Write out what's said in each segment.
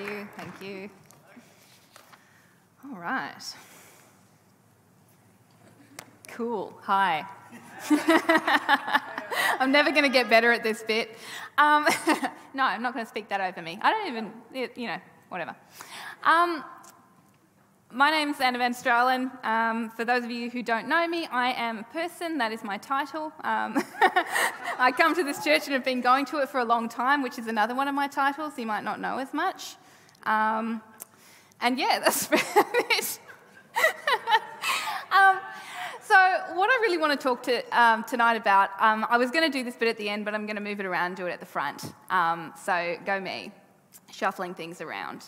you, thank you. All right. Cool. Hi. I'm never going to get better at this bit. Um, no, I'm not going to speak that over me. I don't even, you know, whatever. Um, my name's Anna Van Stralen. Um, for those of you who don't know me, I am a person. That is my title. Um, I come to this church and have been going to it for a long time, which is another one of my titles. You might not know as much. Um, and yeah, that's it. um, so, what I really want to talk to um, tonight about, um, I was going to do this bit at the end, but I'm going to move it around do it at the front. Um, so, go me, shuffling things around.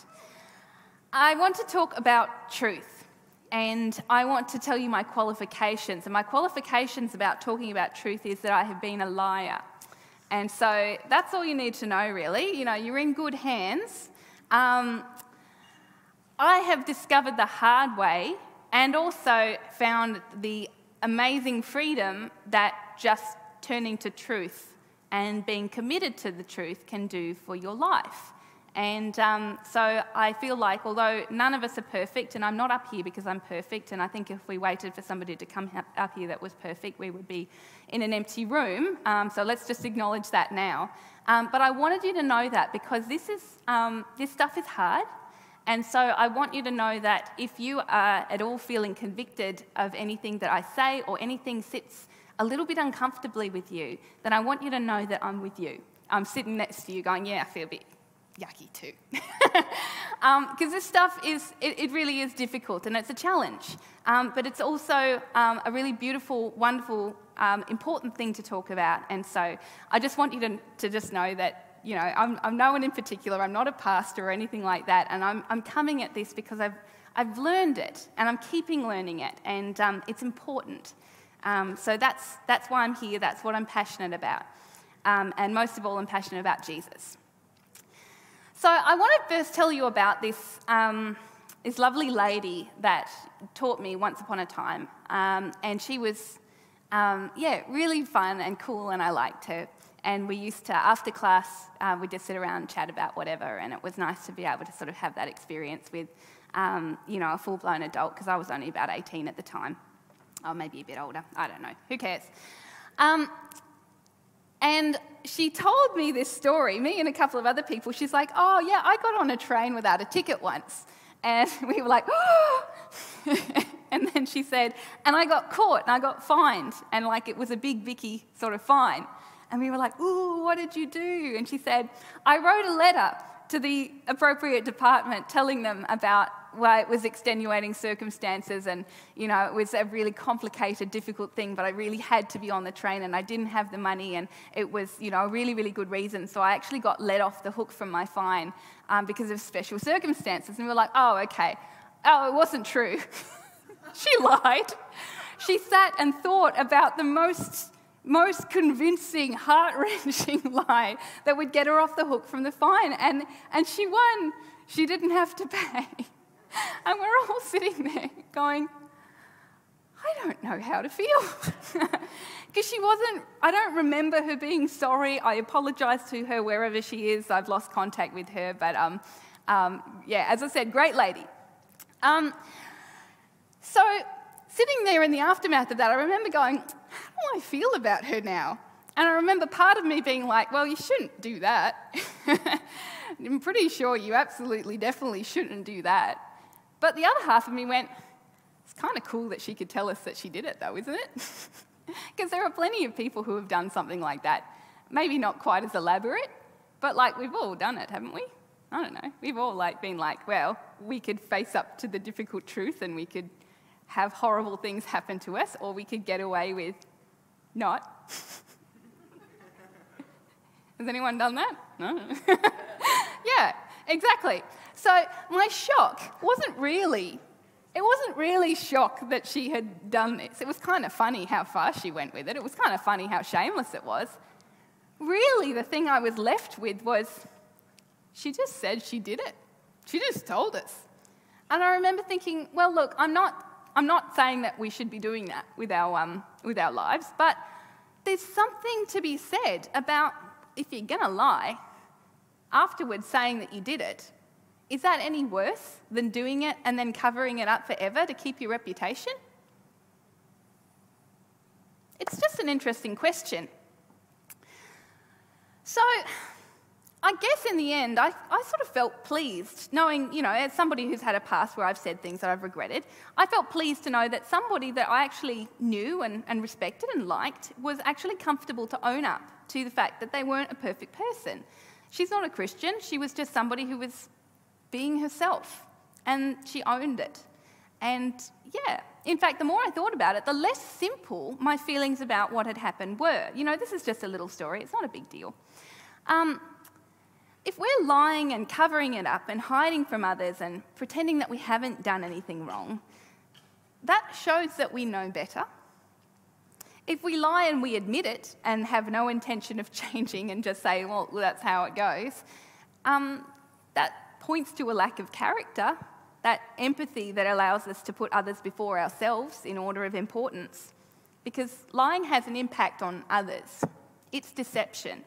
I want to talk about truth, and I want to tell you my qualifications. And my qualifications about talking about truth is that I have been a liar. And so that's all you need to know, really. You know, you're in good hands. Um, I have discovered the hard way and also found the amazing freedom that just turning to truth and being committed to the truth can do for your life. And um, so I feel like, although none of us are perfect, and I'm not up here because I'm perfect, and I think if we waited for somebody to come up here that was perfect, we would be in an empty room. Um, so let's just acknowledge that now. Um, but I wanted you to know that because this, is, um, this stuff is hard. And so I want you to know that if you are at all feeling convicted of anything that I say or anything sits a little bit uncomfortably with you, then I want you to know that I'm with you. I'm sitting next to you going, Yeah, I feel a bit yucky too. Because um, this stuff is, it, it, really is difficult and it's a challenge. Um, but it's also um, a really beautiful, wonderful, um, important thing to talk about. And so I just want you to, to just know that, you know, I'm, I'm no one in particular, I'm not a pastor or anything like that. And I'm, I'm coming at this because I've, I've learned it and I'm keeping learning it. And um, it's important. Um, so that's, that's why I'm here, that's what I'm passionate about. and most of all, I'm passionate about Jesus. So I want to first tell you about this, um, this lovely lady that taught me once upon a time. Um, and she was, um, yeah, really fun and cool, and I liked her. And we used to, after class, uh, we'd just sit around and chat about whatever, and it was nice to be able to sort of have that experience with, um, you know, a full-blown adult, because I was only about 18 at the time. Or maybe a bit older, I don't know, who cares? And she told me this story, me and a couple of other people. She's like, Oh, yeah, I got on a train without a ticket once. And we were like, Oh! and then she said, And I got caught and I got fined. And like it was a big Vicky sort of fine. And we were like, Ooh, what did you do? And she said, I wrote a letter to the appropriate department telling them about why it was extenuating circumstances and you know it was a really complicated difficult thing but i really had to be on the train and i didn't have the money and it was you know a really really good reason. So i actually got let off the hook from my fine um, because of special circumstances. And we were like oh okay. Oh it wasn't true. She lied. She sat and thought about the most most convincing, heart wrenching lie that would get her off the hook from the fine. And, and she won. She didn't have to pay. And we're all sitting there going, I don't know how to feel. Because she wasn't, I don't remember her being sorry. I apologize to her wherever she is. I've lost contact with her. But um, um, yeah, as I said, great lady. Um, so sitting there in the aftermath of that, I remember going, how do I feel about her now? And I remember part of me being like, well, you shouldn't do that. I'm pretty sure you absolutely, definitely shouldn't do that. But the other half of me went, it's kind of cool that she could tell us that she did it, though, isn't it? Because there are plenty of people who have done something like that. Maybe not quite as elaborate, but like we've all done it, haven't we? I don't know. We've all like been like, well, we could face up to the difficult truth and we could have horrible things happen to us, or we could get away with not. Has anyone done that? No. yeah, exactly. So my shock wasn't really, it wasn't really shock that she had done this. It was kind of funny how far she went with it. It was kind of funny how shameless it was. Really, the thing I was left with was she just said she did it. She just told us. And I remember thinking, well, look, I'm not, I'm not saying that we should be doing that with our, um, with our lives, but there's something to be said about if you're going to lie, afterwards saying that you did it Is that any worse than doing it and then covering it up forever to keep your reputation? It's just an interesting question. So, I guess in the end, I, I sort of felt pleased knowing, you know, as somebody who's had a past where I've said things that I've regretted, I felt pleased to know that somebody that I actually knew and, and respected and liked was actually comfortable to own up to the fact that they weren't a perfect person. She's not a Christian, she was just somebody who was being herself, and she owned it. And yeah, in fact, the more I thought about it, the less simple my feelings about what had happened were. You know, this is just a little story, it's not a big deal. Um, if we're lying and covering it up and hiding from others and pretending that we haven't done anything wrong, that shows that we know better. If we lie and we admit it and have no intention of changing and just say, well, that's how it goes, um, that points to a lack of character, that empathy that allows us to put others before ourselves in order of importance. Because lying has an impact on others, it's deception.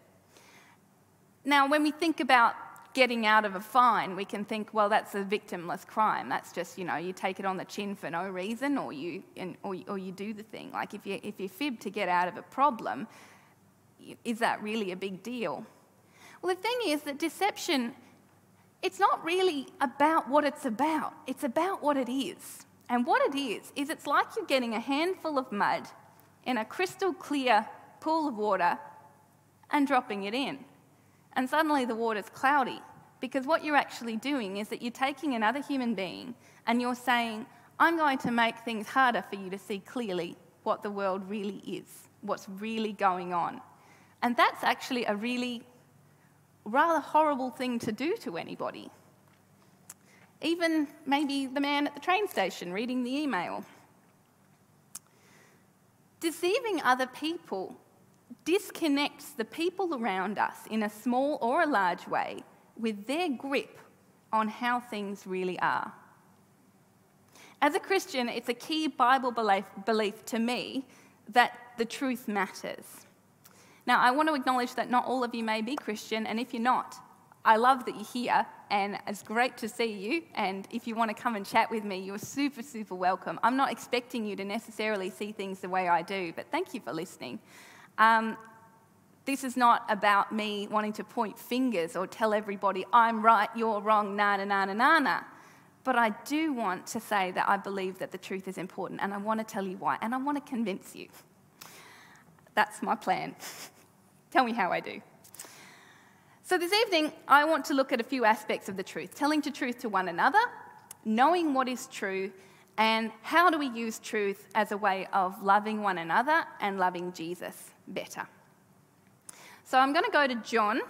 Now, when we think about getting out of a fine, we can think, well, that's a victimless crime. That's just, you know, you take it on the chin for no reason or you, and, or, or you do the thing. Like if you, if you fib to get out of a problem, is that really a big deal? Well, the thing is that deception, it's not really about what it's about, it's about what it is. And what it is, is it's like you're getting a handful of mud in a crystal clear pool of water and dropping it in and suddenly the water's cloudy. Because what you're actually doing is that you're taking another human being and you're saying, I'm going to make things harder for you to see clearly what the world really is, what's really going on. And that's actually a really rather horrible thing to do to anybody. Even maybe the man at the train station reading the email. Deceiving other people disconnects the people around us in a small or a large way with their grip on how things really are. As a Christian, it's a key Bible belief, belief, to me that the truth matters. Now, I want to acknowledge that not all of you may be Christian, and if you're not, I love that you're here, and it's great to see you. And if you want to come and chat with me, you're super, super welcome. I'm not expecting you to necessarily see things the way I do, but thank you for listening. Um, this is not about me wanting to point fingers or tell everybody, I'm right, you're wrong, na na na na na na. But I do want to say that I believe that the truth is important and I want to tell you why and I want to convince you. That's my plan. tell me how I do. So, this evening, I want to look at a few aspects of the truth telling the truth to one another, knowing what is true, and how do we use truth as a way of loving one another and loving Jesus better. So I'm going to go to John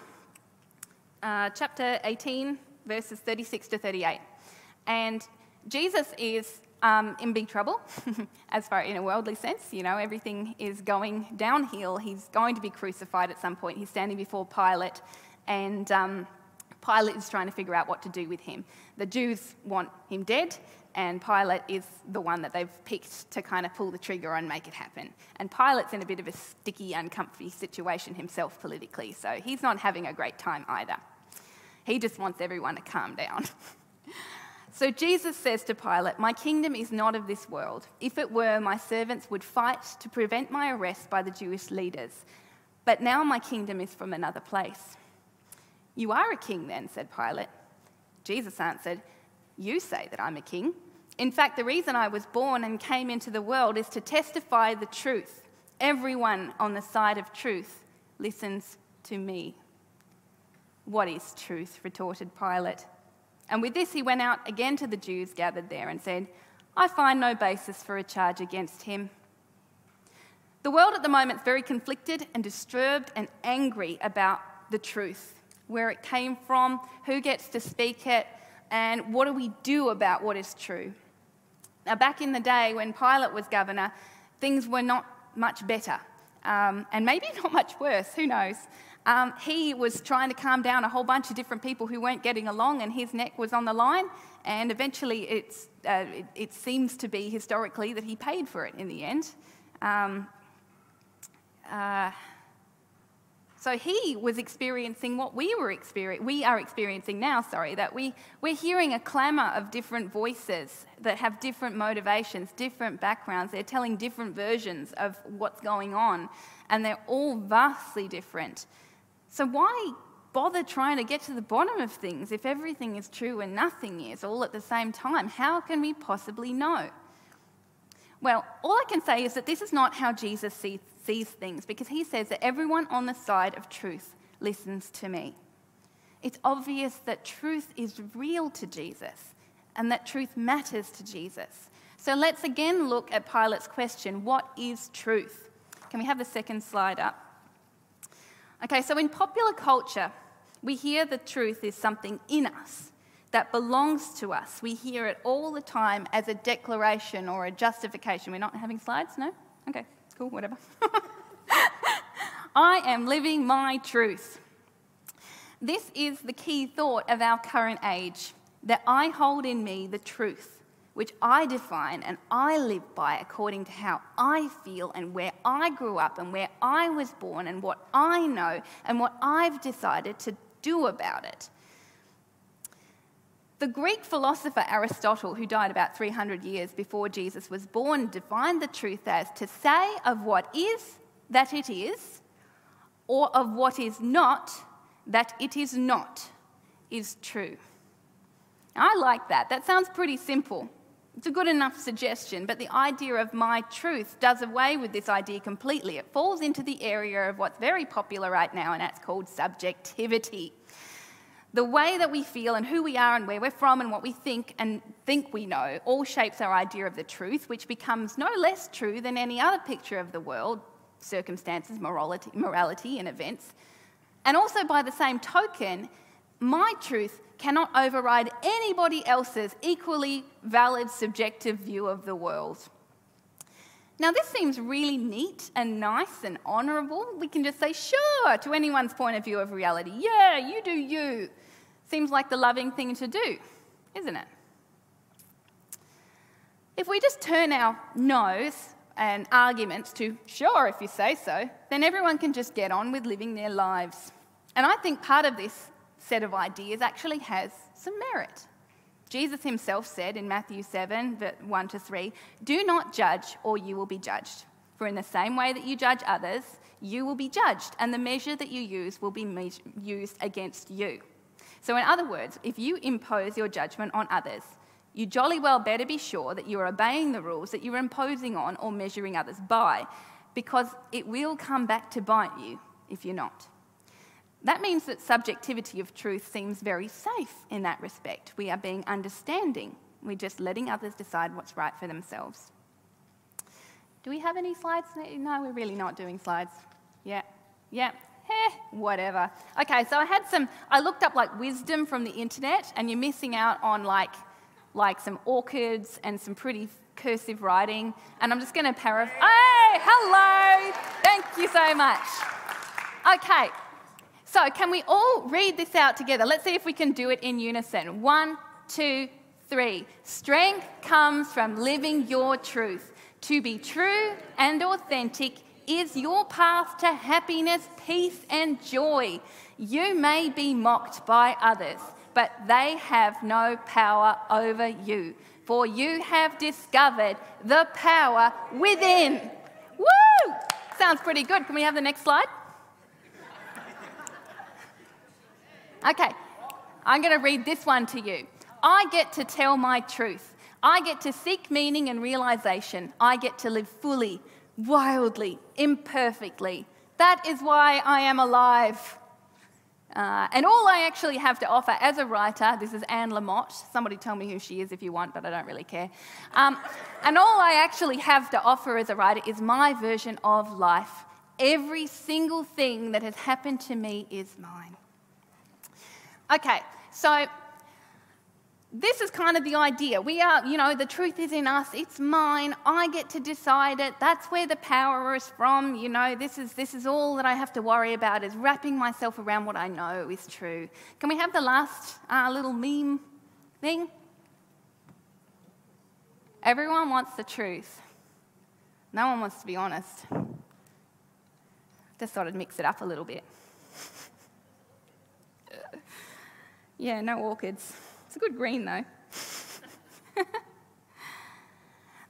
uh, chapter 18, verses 36 to 38. And Jesus is um, in big trouble, as far in a worldly sense. You know, everything is going downhill. He's going to be crucified at some point. He's standing before Pilate, and um, Pilate is trying to figure out what to do with him. The Jews want him dead, and Pilate is the one that they've picked to kind of pull the trigger and make it happen. And Pilate's in a bit of a sticky, uncomfy situation himself politically, so he's not having a great time either. He just wants everyone to calm down. so Jesus says to Pilate, My kingdom is not of this world. If it were, my servants would fight to prevent my arrest by the Jewish leaders. But now my kingdom is from another place. You are a king, then, said Pilate. Jesus answered, You say that I'm a king. In fact, the reason I was born and came into the world is to testify the truth. Everyone on the side of truth listens to me. What is truth? retorted Pilate. And with this, he went out again to the Jews gathered there and said, I find no basis for a charge against him. The world at the moment is very conflicted and disturbed and angry about the truth where it came from, who gets to speak it, and what do we do about what is true. Now, back in the day when Pilate was governor, things were not much better, um, and maybe not much worse, who knows. Um, he was trying to calm down a whole bunch of different people who weren't getting along, and his neck was on the line. And eventually, uh, it, it, seems to be historically that he paid for it in the end. Um, uh, So he was experiencing what we were we are experiencing now, sorry, that we, we're hearing a clamour of different voices that have different motivations, different backgrounds. They're telling different versions of what's going on, and they're all vastly different. So why bother trying to get to the bottom of things if everything is true and nothing is all at the same time? How can we possibly know? Well, all I can say is that this is not how Jesus sees, sees things because he says that everyone on the side of truth listens to me. It's obvious that truth is real to Jesus and that truth matters to Jesus. So let's again look at Pilate's question what is truth? Can we have the second slide up? Okay, so in popular culture, we hear the truth is something in us that belongs to us. We hear it all the time as a declaration or a justification. We're not having slides? No? Okay, cool, whatever. I am living my truth. This is the key thought of our current age that I hold in me the truth, which I define and I live by according to how I feel and where I grew up and where I was born and what I know and what I've decided to do about it. The Greek philosopher Aristotle, who died about 300 years before Jesus was born, defined the truth as to say of what is that it is, or of what is not that it is not, is true. I like that. That sounds pretty simple. It's a good enough suggestion, but the idea of my truth does away with this idea completely. It falls into the area of what's very popular right now, and that's called subjectivity. The way that we feel and who we are and where we're from and what we think and think we know all shapes our idea of the truth, which becomes no less true than any other picture of the world, circumstances, morality, morality and events. And also, by the same token, my truth cannot override anybody else's equally valid subjective view of the world. Now, this seems really neat and nice and honourable. We can just say, sure, to anyone's point of view of reality. Yeah, you do you. Seems like the loving thing to do, isn't it? If we just turn our nose and arguments to sure if you say so, then everyone can just get on with living their lives. And I think part of this set of ideas actually has some merit. Jesus himself said in Matthew 7, 1 to 3, Do not judge, or you will be judged. For in the same way that you judge others, you will be judged, and the measure that you use will be used against you. So, in other words, if you impose your judgment on others, you jolly well better be sure that you are obeying the rules that you're imposing on or measuring others by, because it will come back to bite you if you're not. That means that subjectivity of truth seems very safe in that respect. We are being understanding. We're just letting others decide what's right for themselves. Do we have any slides? No, we're really not doing slides. Yeah, yeah, eh, whatever. Okay, so I had some, I looked up like wisdom from the internet, and you're missing out on like, like some orchids and some pretty cursive writing. And I'm just going to paraphrase. Hey, hello! Thank you so much. Okay, so, can we all read this out together? Let's see if we can do it in unison. One, two, three. Strength comes from living your truth. To be true and authentic is your path to happiness, peace, and joy. You may be mocked by others, but they have no power over you, for you have discovered the power within. Woo! Sounds pretty good. Can we have the next slide? Okay, I'm going to read this one to you. I get to tell my truth. I get to seek meaning and realization. I get to live fully, wildly, imperfectly. That is why I am alive. Uh, and all I actually have to offer as a writer, this is Anne Lamott. Somebody tell me who she is if you want, but I don't really care. Um, and all I actually have to offer as a writer is my version of life. Every single thing that has happened to me is mine. Okay, so this is kind of the idea. We are, you know, the truth is in us, it's mine, I get to decide it. That's where the power is from. You know, this is, this is all that I have to worry about is wrapping myself around what I know is true. Can we have the last uh, little meme thing? Everyone wants the truth. No one wants to be honest. Just thought I'd mix it up a little bit. yeah, no orchids. It's a good green though.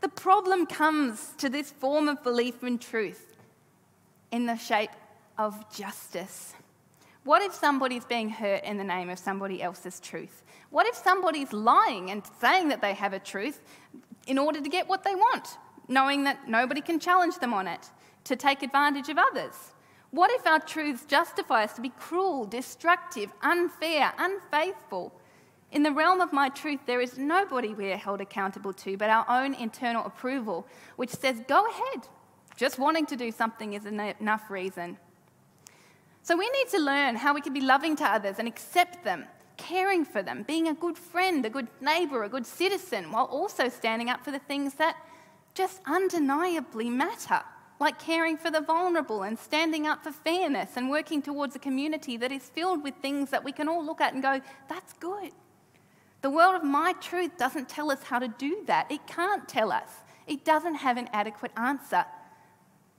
the problem comes to this form of belief in truth in the shape of justice. What if somebody's being hurt in the name of somebody else's truth? What if somebody's lying and saying that they have a truth in order to get what they want, knowing that nobody can challenge them on it, to take advantage of others? What if our truths justify us to be cruel, destructive, unfair, unfaithful? In the realm of my truth, there is nobody we are held accountable to but our own internal approval, which says, go ahead. Just wanting to do something is enough reason. So we need to learn how we can be loving to others and accept them, caring for them, being a good friend, a good neighbour, a good citizen, while also standing up for the things that just undeniably matter like caring for the vulnerable and standing up for fairness and working towards a community that is filled with things that we can all look at and go, that's good. The world of my truth doesn't tell us how to do that. It can't tell us. It doesn't have an adequate answer.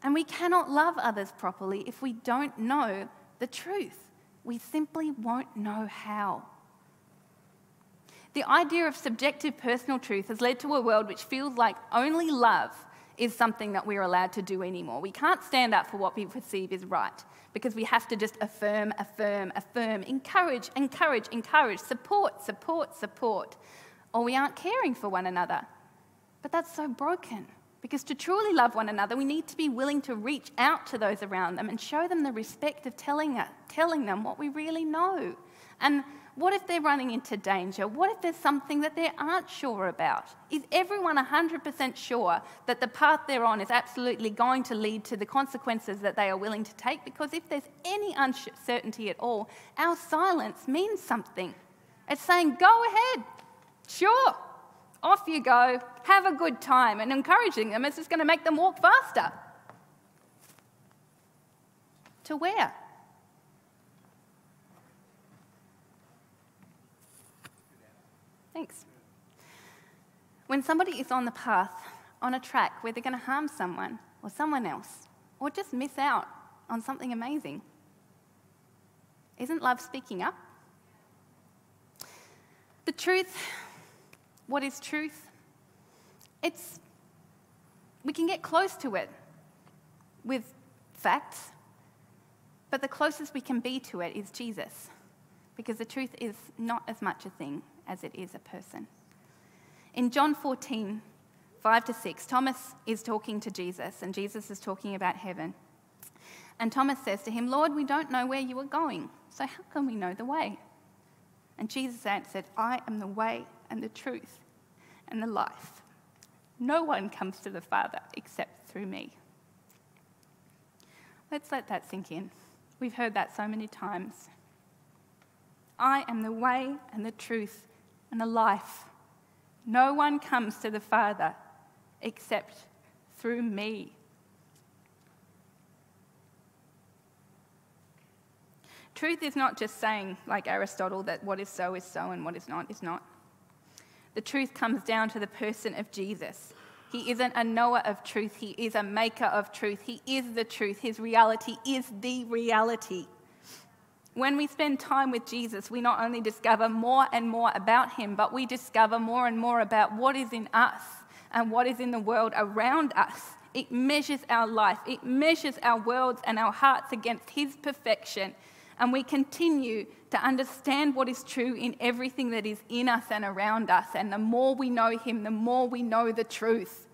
And we cannot love others properly if we don't know the truth. We simply won't know how. The idea of subjective personal truth has led to a world which feels like only love is something that we're allowed to do anymore. We can't stand up for what we perceive is right because we have to just affirm, affirm, affirm, encourage, encourage, encourage, support, support, support, or we aren't caring for one another. But that's so broken because to truly love one another, we need to be willing to reach out to those around them and show them the respect of telling, telling them what we really know. And what if they're running into danger? What if there's something that they aren't sure about? Is everyone 100% sure that the path they're on is absolutely going to lead to the consequences that they are willing to take? Because if there's any uncertainty at all, our silence means something. It's saying, go ahead, sure, off you go, have a good time, and encouraging them is just going to make them walk faster. To where? Thanks. When somebody is on the path, on a track where they're going to harm someone or someone else, or just miss out on something amazing, isn't love speaking up? The truth, what is truth? It's, we can get close to it with facts, but the closest we can be to it is Jesus, because the truth is not as much a thing as it is a person. In John 14, 5 to 6, Thomas is talking to Jesus, and Jesus is talking about heaven. And Thomas says to him, Lord, we don't know where you are going, so how can we know the way? And Jesus answered, I am the way and the truth and the life. No one comes to the Father except through me. Let's let that sink in. We've heard that so many times. I am the way and the truth and a life. No one comes to the Father except through me. Truth is not just saying, like Aristotle, that what is so is so and what is not is not. The truth comes down to the person of Jesus. He isn't a knower of truth, he is a maker of truth. He is the truth. His reality is the reality. When we spend time with Jesus, we not only discover more and more about him, but we discover more and more about what is in us and what is in the world around us. It measures our life, it measures our worlds and our hearts against his perfection. And we continue to understand what is true in everything that is in us and around us. And the more we know him, the more we know the truth.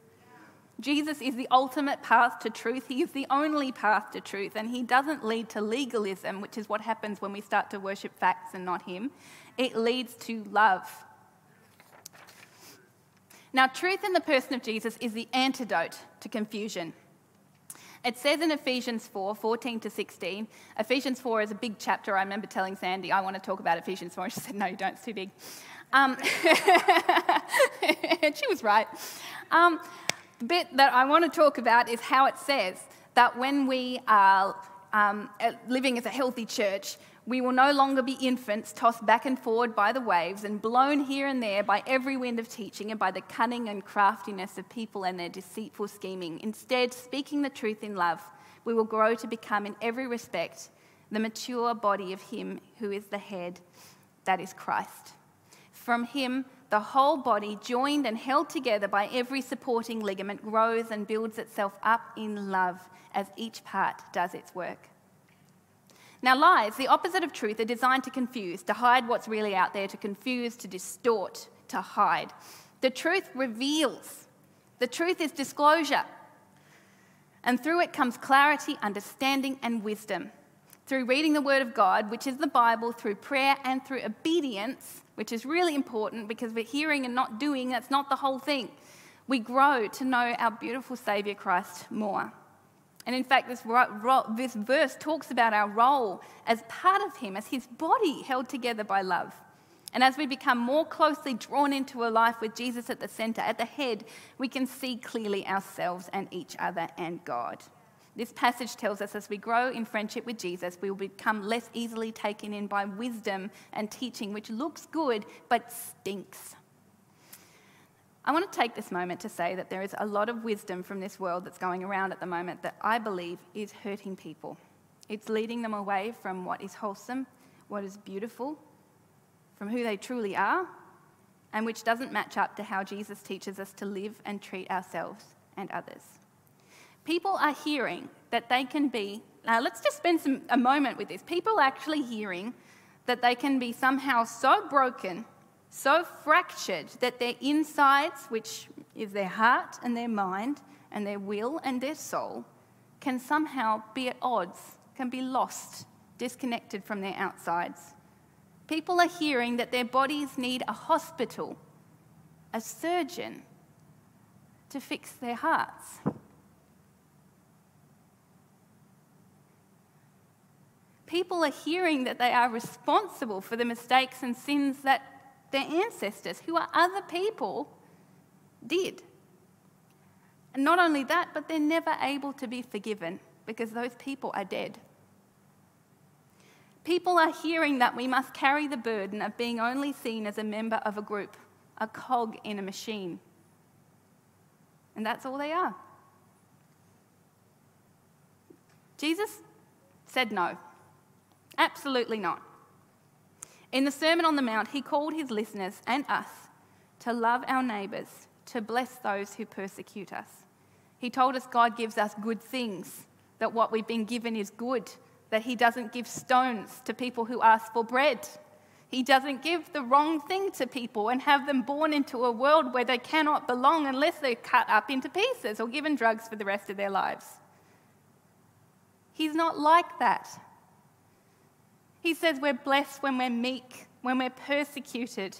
Jesus is the ultimate path to truth. He is the only path to truth, and He doesn't lead to legalism, which is what happens when we start to worship facts and not Him. It leads to love. Now, truth in the person of Jesus is the antidote to confusion. It says in Ephesians 4 14 to 16. Ephesians 4 is a big chapter. I remember telling Sandy, I want to talk about Ephesians 4. She said, No, you don't, it's too big. Um, and she was right. Um, the bit that I want to talk about is how it says that when we are um, living as a healthy church, we will no longer be infants tossed back and forward by the waves and blown here and there by every wind of teaching and by the cunning and craftiness of people and their deceitful scheming. Instead, speaking the truth in love, we will grow to become, in every respect, the mature body of Him who is the head, that is Christ. From Him, the whole body, joined and held together by every supporting ligament, grows and builds itself up in love as each part does its work. Now, lies, the opposite of truth, are designed to confuse, to hide what's really out there, to confuse, to distort, to hide. The truth reveals, the truth is disclosure. And through it comes clarity, understanding, and wisdom. Through reading the Word of God, which is the Bible, through prayer and through obedience, which is really important because we're hearing and not doing, that's not the whole thing. We grow to know our beautiful Saviour Christ more. And in fact, this, this verse talks about our role as part of Him, as His body held together by love. And as we become more closely drawn into a life with Jesus at the center, at the head, we can see clearly ourselves and each other and God. This passage tells us as we grow in friendship with Jesus, we will become less easily taken in by wisdom and teaching, which looks good but stinks. I want to take this moment to say that there is a lot of wisdom from this world that's going around at the moment that I believe is hurting people. It's leading them away from what is wholesome, what is beautiful, from who they truly are, and which doesn't match up to how Jesus teaches us to live and treat ourselves and others. People are hearing that they can be, now let's just spend some, a moment with this. People actually hearing that they can be somehow so broken so fractured that their insides, which is their heart and their mind and their will and their soul, can somehow be at odds, can be lost, disconnected from their outsides. People are hearing that their bodies need a hospital, a surgeon to fix their hearts. People are hearing that they are responsible for the mistakes and sins that their ancestors, who are other people, did. And not only that, but they're never able to be forgiven because those people are dead. People are hearing that we must carry the burden of being only seen as a member of a group, a cog in a machine. And that's all they are. Jesus said no. Absolutely not. In the Sermon on the Mount, he called his listeners and us to love our neighbours, to bless those who persecute us. He told us God gives us good things, that what we've been given is good, that he doesn't give stones to people who ask for bread. He doesn't give the wrong thing to people and have them born into a world where they cannot belong unless they're cut up into pieces or given drugs for the rest of their lives. He's not like that. He says we're blessed when we're meek, when we're persecuted,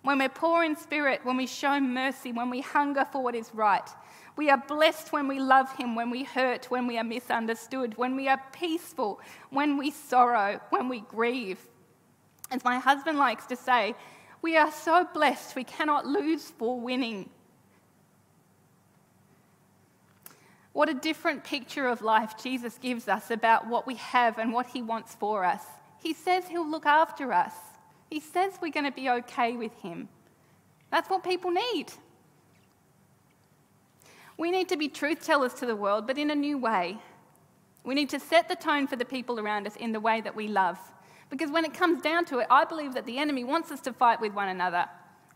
when we're poor in spirit, when we show mercy, when we hunger for what is right. We are blessed when we love Him, when we hurt, when we are misunderstood, when we are peaceful, when we sorrow, when we grieve. As my husband likes to say, we are so blessed we cannot lose for winning. What a different picture of life Jesus gives us about what we have and what He wants for us. He says He'll look after us. He says we're going to be okay with Him. That's what people need. We need to be truth tellers to the world, but in a new way. We need to set the tone for the people around us in the way that we love. Because when it comes down to it, I believe that the enemy wants us to fight with one another.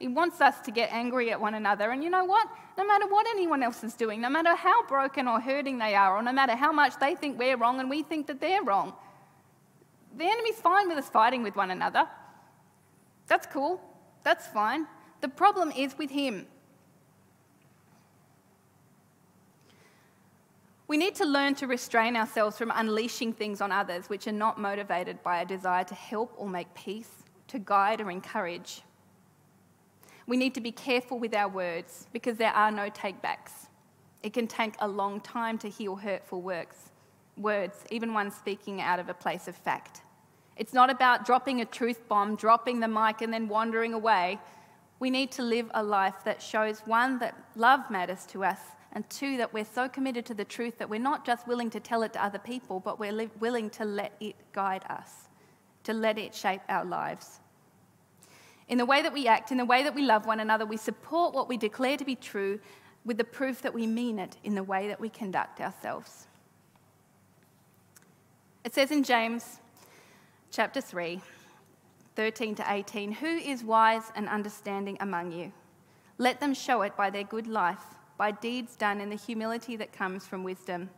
He wants us to get angry at one another. And you know what? No matter what anyone else is doing, no matter how broken or hurting they are, or no matter how much they think we're wrong and we think that they're wrong, the enemy's fine with us fighting with one another. That's cool. That's fine. The problem is with him. We need to learn to restrain ourselves from unleashing things on others which are not motivated by a desire to help or make peace, to guide or encourage. We need to be careful with our words because there are no takebacks. It can take a long time to heal hurtful works, words, even one speaking out of a place of fact. It's not about dropping a truth bomb, dropping the mic, and then wandering away. We need to live a life that shows one, that love matters to us, and two, that we're so committed to the truth that we're not just willing to tell it to other people, but we're li- willing to let it guide us, to let it shape our lives. In the way that we act, in the way that we love one another, we support what we declare to be true with the proof that we mean it in the way that we conduct ourselves. It says in James chapter 3, 13 to 18. Who is wise and understanding among you? Let them show it by their good life, by deeds done in the humility that comes from wisdom.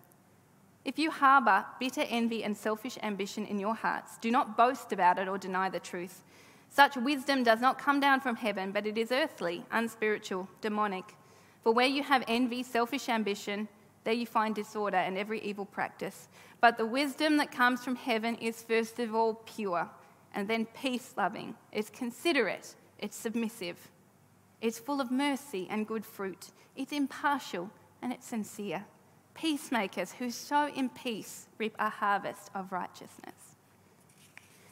If you harbour bitter envy and selfish ambition in your hearts, do not boast about it or deny the truth. Such wisdom does not come down from heaven, but it is earthly, unspiritual, demonic. For where you have envy, selfish ambition, there you find disorder and every evil practice. But the wisdom that comes from heaven is first of all pure, and then peace loving. It's considerate, it's submissive, it's full of mercy and good fruit, it's impartial, and it's sincere. Peacemakers who sow in peace reap a harvest of righteousness.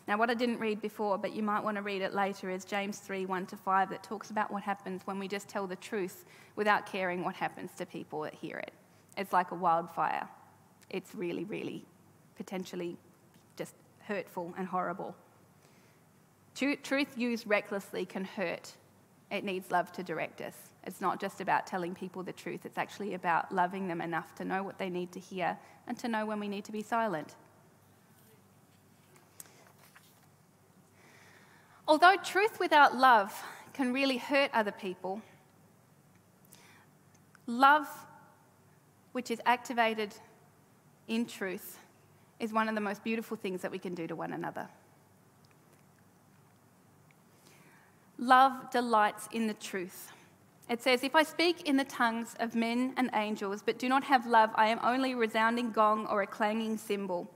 Now, what I didn't read before, but you might want to read it later, is James 3 1 to 5, that talks about what happens when we just tell the truth without caring what happens to people that hear it. It's like a wildfire. It's really, really potentially just hurtful and horrible. Truth used recklessly can hurt. It needs love to direct us. It's not just about telling people the truth, it's actually about loving them enough to know what they need to hear and to know when we need to be silent. Although truth without love can really hurt other people, love which is activated in truth, is one of the most beautiful things that we can do to one another. Love delights in the truth. It says, If I speak in the tongues of men and angels, but do not have love, I am only a resounding gong or a clanging cymbal.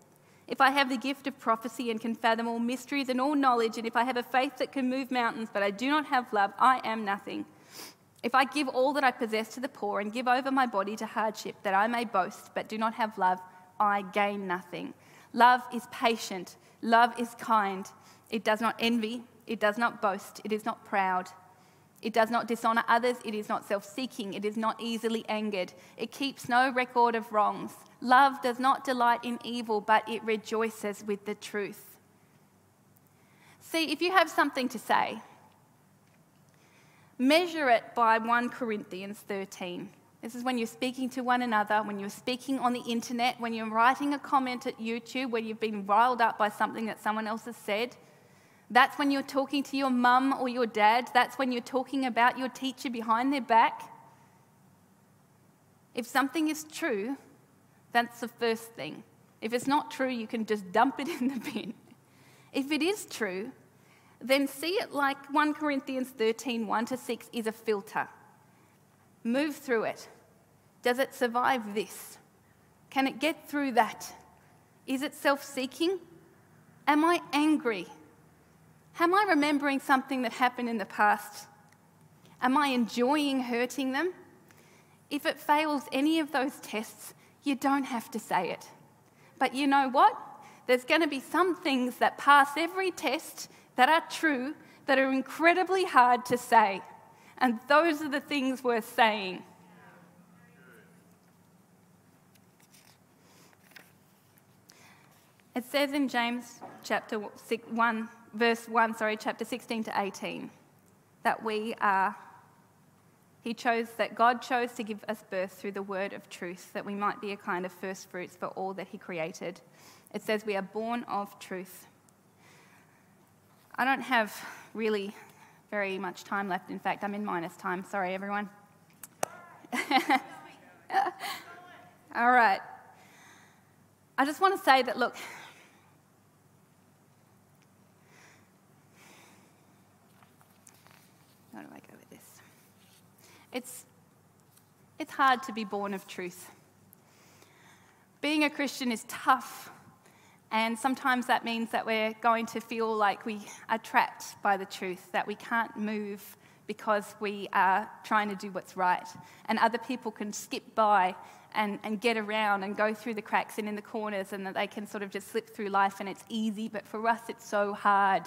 If I have the gift of prophecy and can fathom all mysteries and all knowledge, and if I have a faith that can move mountains, but I do not have love, I am nothing. If I give all that I possess to the poor and give over my body to hardship that I may boast but do not have love, I gain nothing. Love is patient. Love is kind. It does not envy. It does not boast. It is not proud. It does not dishonor others. It is not self seeking. It is not easily angered. It keeps no record of wrongs. Love does not delight in evil, but it rejoices with the truth. See, if you have something to say, Measure it by 1 Corinthians 13. This is when you're speaking to one another, when you're speaking on the internet, when you're writing a comment at YouTube, when you've been riled up by something that someone else has said. That's when you're talking to your mum or your dad. That's when you're talking about your teacher behind their back. If something is true, that's the first thing. If it's not true, you can just dump it in the bin. If it is true, then see it like 1 Corinthians 13 1 to 6 is a filter. Move through it. Does it survive this? Can it get through that? Is it self seeking? Am I angry? Am I remembering something that happened in the past? Am I enjoying hurting them? If it fails any of those tests, you don't have to say it. But you know what? There's going to be some things that pass every test that are true, that are incredibly hard to say. And those are the things worth saying. It says in James chapter 1, verse 1, sorry, chapter 16 to 18, that we are, he chose, that God chose to give us birth through the word of truth, that we might be a kind of first fruits for all that he created. It says we are born of truth. I don't have really very much time left. In fact, I'm in minus time. Sorry, everyone. All right. I just want to say that, look, how do I go with this? It's, it's hard to be born of truth. Being a Christian is tough and sometimes that means that we're going to feel like we are trapped by the truth, that we can't move because we are trying to do what's right. And other people can skip by and, and get around and go through the cracks and in the corners, and that they can sort of just slip through life and it's easy, but for us it's so hard.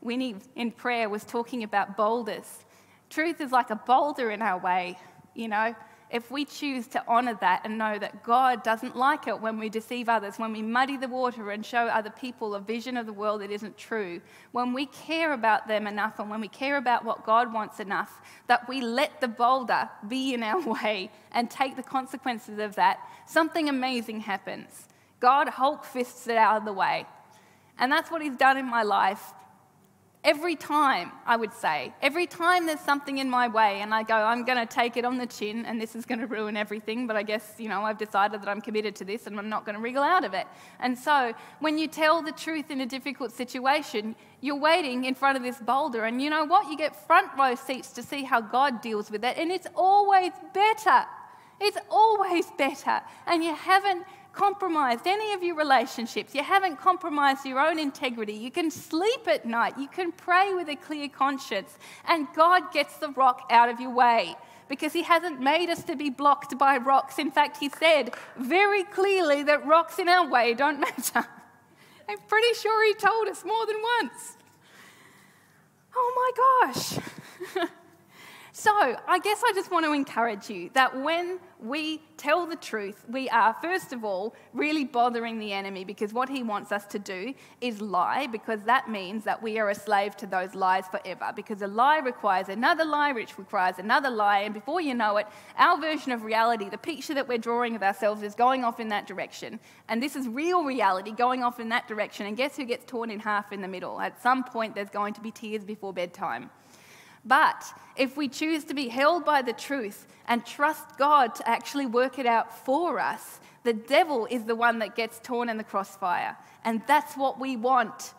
Winnie in prayer was talking about boulders. Truth is like a boulder in our way, you know if we choose to honour that and know that God doesn't like it when we deceive others, when we muddy the water and show other people a vision of the world that isn't true, when we care about them enough and when we care about what God wants enough, that we let the boulder be in our way and take the consequences of that, something amazing happens. God Hulk fists it out of the way. And that's what he's done in my life every time, I would say, every time there's something in my way and I go, I'm going to take it on the chin and this is going to ruin everything, but I guess, you know, I've decided that I'm committed to this and I'm not going to wriggle out of it. And so when you tell the truth in a difficult situation, you're waiting in front of this boulder and you know what? You get front row seats to see how God deals with it and it's always better. It's always better. And you haven't compromised any of your relationships. You haven't compromised your own integrity. You can sleep at night. You can pray with a clear conscience. And God gets the rock out of your way because He hasn't made us to be blocked by rocks. In fact, He said very clearly that rocks in our way don't matter. I'm pretty sure He told us more than once. Oh my gosh. So, I guess I just want to encourage you that when we tell the truth, we are, first of all, really bothering the enemy because what he wants us to do is lie, because that means that we are a slave to those lies forever. Because a lie requires another lie, which requires another lie, and before you know it, our version of reality, the picture that we're drawing of ourselves, is going off in that direction. And this is real reality going off in that direction. And guess who gets torn in half in the middle? At some point, there's going to be tears before bedtime. But if we choose to be held by the truth and trust God to actually work it out for us, the devil is the one that gets torn in the crossfire. And that's what we want.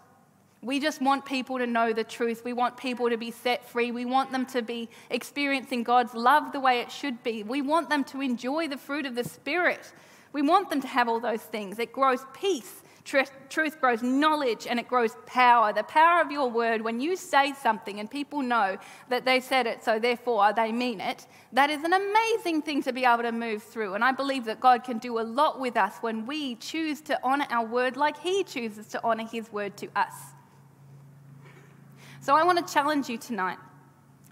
We just want people to know the truth. We want people to be set free. We want them to be experiencing God's love the way it should be. We want them to enjoy the fruit of the Spirit. We want them to have all those things. It grows peace Truth grows knowledge and it grows power. The power of your word, when you say something and people know that they said it, so therefore they mean it, that is an amazing thing to be able to move through. And I believe that God can do a lot with us when we choose to honor our word like He chooses to honor His word to us. So I want to challenge you tonight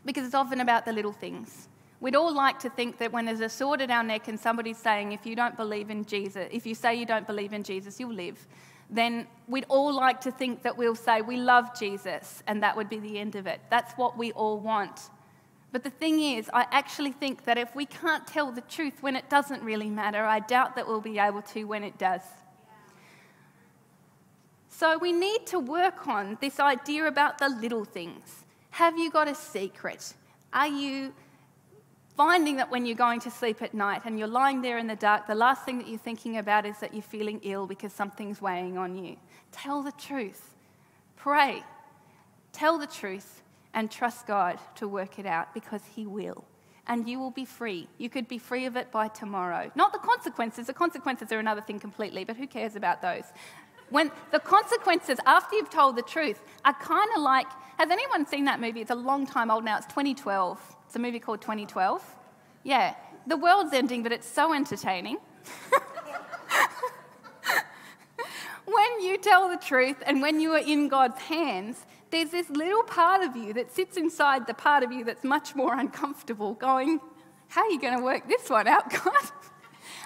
because it's often about the little things. We'd all like to think that when there's a sword at our neck and somebody's saying, if you don't believe in Jesus, if you say you don't believe in Jesus, you'll live then we'd all like to think that we'll say, We love Jesus, and that would be the end of it. That's what we all want. But the thing is, I actually think that if we can't tell the truth when it doesn't really matter, I doubt that we'll be able to when it does. So we need to work on this idea about the little things. Have you got a secret? Are you finding that when you're going to sleep at night and you're lying there in the dark, the last thing that you're thinking about is that you're feeling ill because something's weighing on you. Tell the truth. Pray. Tell the truth and trust God to work it out because He will. And you will be free. You could be free of it by tomorrow. Not the consequences. The consequences are another thing completely, but who cares about those? When the consequences after you've told the truth are kind of like has anyone seen that movie? It's a long time old now. It's 2012. It's a movie called 2012. Yeah, the world's ending, but it's so entertaining. when you tell the truth and when you are in God's hands, there's this little part of you that sits inside the part of you that's much more uncomfortable, going, How are you going to work this one out, God?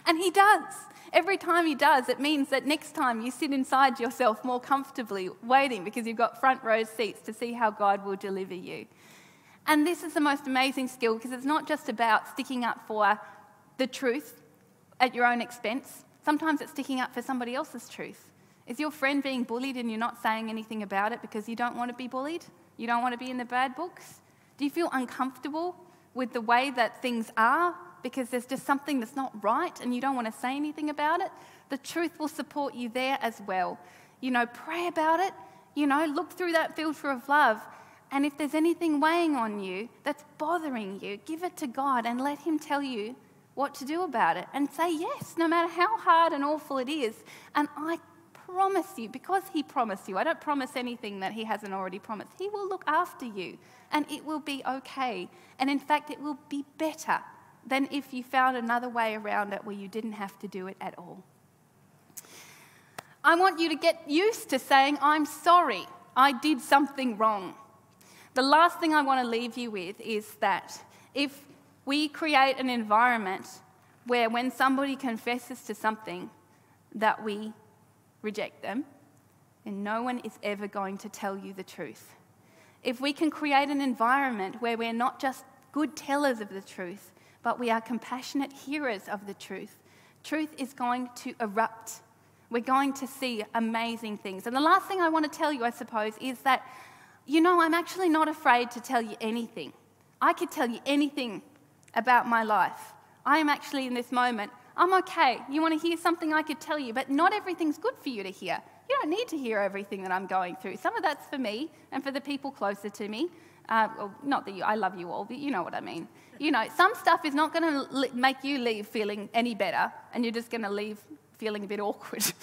and He does. Every time He does, it means that next time you sit inside yourself more comfortably, waiting because you've got front row seats to see how God will deliver you. And this is the most amazing skill because it's not just about sticking up for the truth at your own expense. Sometimes it's sticking up for somebody else's truth. Is your friend being bullied and you're not saying anything about it because you don't want to be bullied? You don't want to be in the bad books? Do you feel uncomfortable with the way that things are because there's just something that's not right and you don't want to say anything about it? The truth will support you there as well. You know, pray about it. You know, look through that filter of love and if there's anything weighing on you that's bothering you, give it to God and let Him tell you what to do about it. And say yes, no matter how hard and awful it is. And I promise you, because He promised you, I don't promise anything that He hasn't already promised. He will look after you and it will be okay. And in fact, it will be better than if you found another way around it where you didn't have to do it at all. I want you to get used to saying, I'm sorry, I did something wrong. The last thing I want to leave you with is that if we create an environment where when somebody confesses to something that we reject them, then no one is ever going to tell you the truth. If we can create an environment where we're not just good tellers of the truth, but we are compassionate hearers of the truth, truth is going to erupt We're going to see amazing things. And the last thing I want to tell you, I suppose, is that, you know, I'm actually not afraid to tell you anything. I could tell you anything about my life. I am actually in this moment, I'm okay. You want to hear something I could tell you, but not everything's good for you to hear. You don't need to hear everything that I'm going through. Some of that's for me and for the people closer to me. Uh, well, not that you, I love you all, but you know what I mean. You know, some stuff is not going to make you leave feeling any better, and you're just going to leave feeling a bit awkward.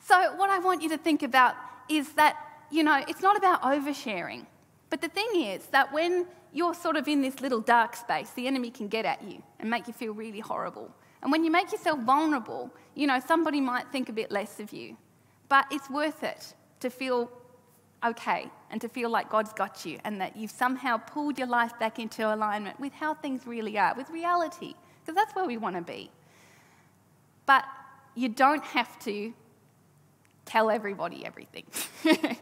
so, what I want you to think about is that, you know, it's not about oversharing. But the thing is that when you're sort of in this little dark space, the enemy can get at you and make you feel really horrible. And when you make yourself vulnerable, you know, somebody might think a bit less of you. But it's worth it to feel okay and to feel like God's got you and that you've somehow pulled your life back into alignment with how things really are, with reality, because that's where we want to be. But you don't have to tell everybody everything.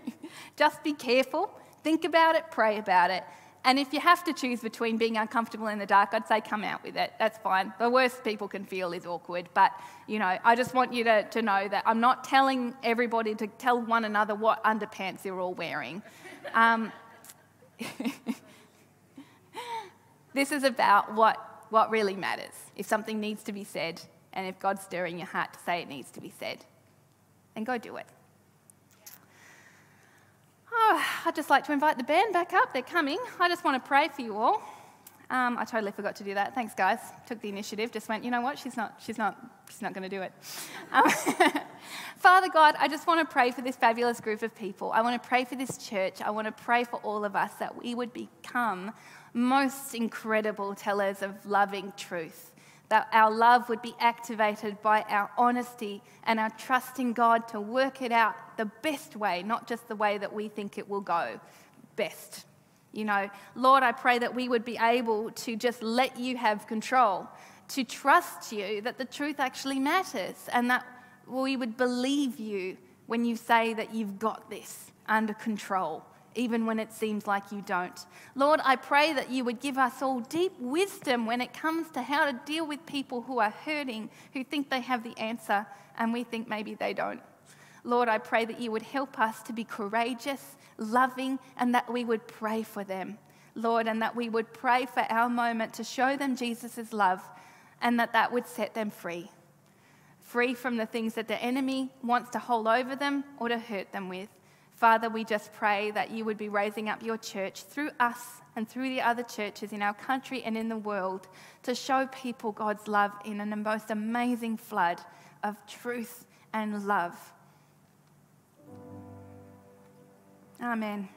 Just be careful, think about it, pray about it, and if you have to choose between being uncomfortable in the dark, I'd say come out with it. That's fine. The worst people can feel is awkward. But, you know, I just want you to, to know that I'm not telling everybody to tell one another what underpants they're all wearing. Um, this is about what, what really matters. If something needs to be said, and if God's stirring your heart to say it needs to be said, then go do it. Oh, I'd just like to invite the band back up. They're coming. I just want to pray for you all. Um, I totally forgot to do that. Thanks, guys. Took the initiative. Just went. You know what? She's not. She's not. She's not going to do it. Um, Father God, I just want to pray for this fabulous group of people. I want to pray for this church. I want to pray for all of us that we would become most incredible tellers of loving truth that our love would be activated by our honesty and our trusting God to work it out the best way, not just the way that we think it will go best. You know, Lord, I pray that we would be able to just let you have control, to trust you that the truth actually matters, and that we would believe you when you say that you've got this under control even when it seems like you don't. Lord, I pray that you would give us all deep wisdom when it comes to how to deal with people who are hurting, who think they have the answer, and we think maybe they don't. Lord, I pray that you would help us to be courageous, loving, and that we would pray for them. Lord, and that we would pray for our moment to show them Jesus' love and that that would set them free. Free from the things that the enemy wants to hold over them or to hurt them with. Father, we just pray that you would be raising up your church through us and through the other churches in our country and in the world to show people God's love in a most amazing flood of truth and love. Amen.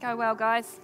Go well, guys.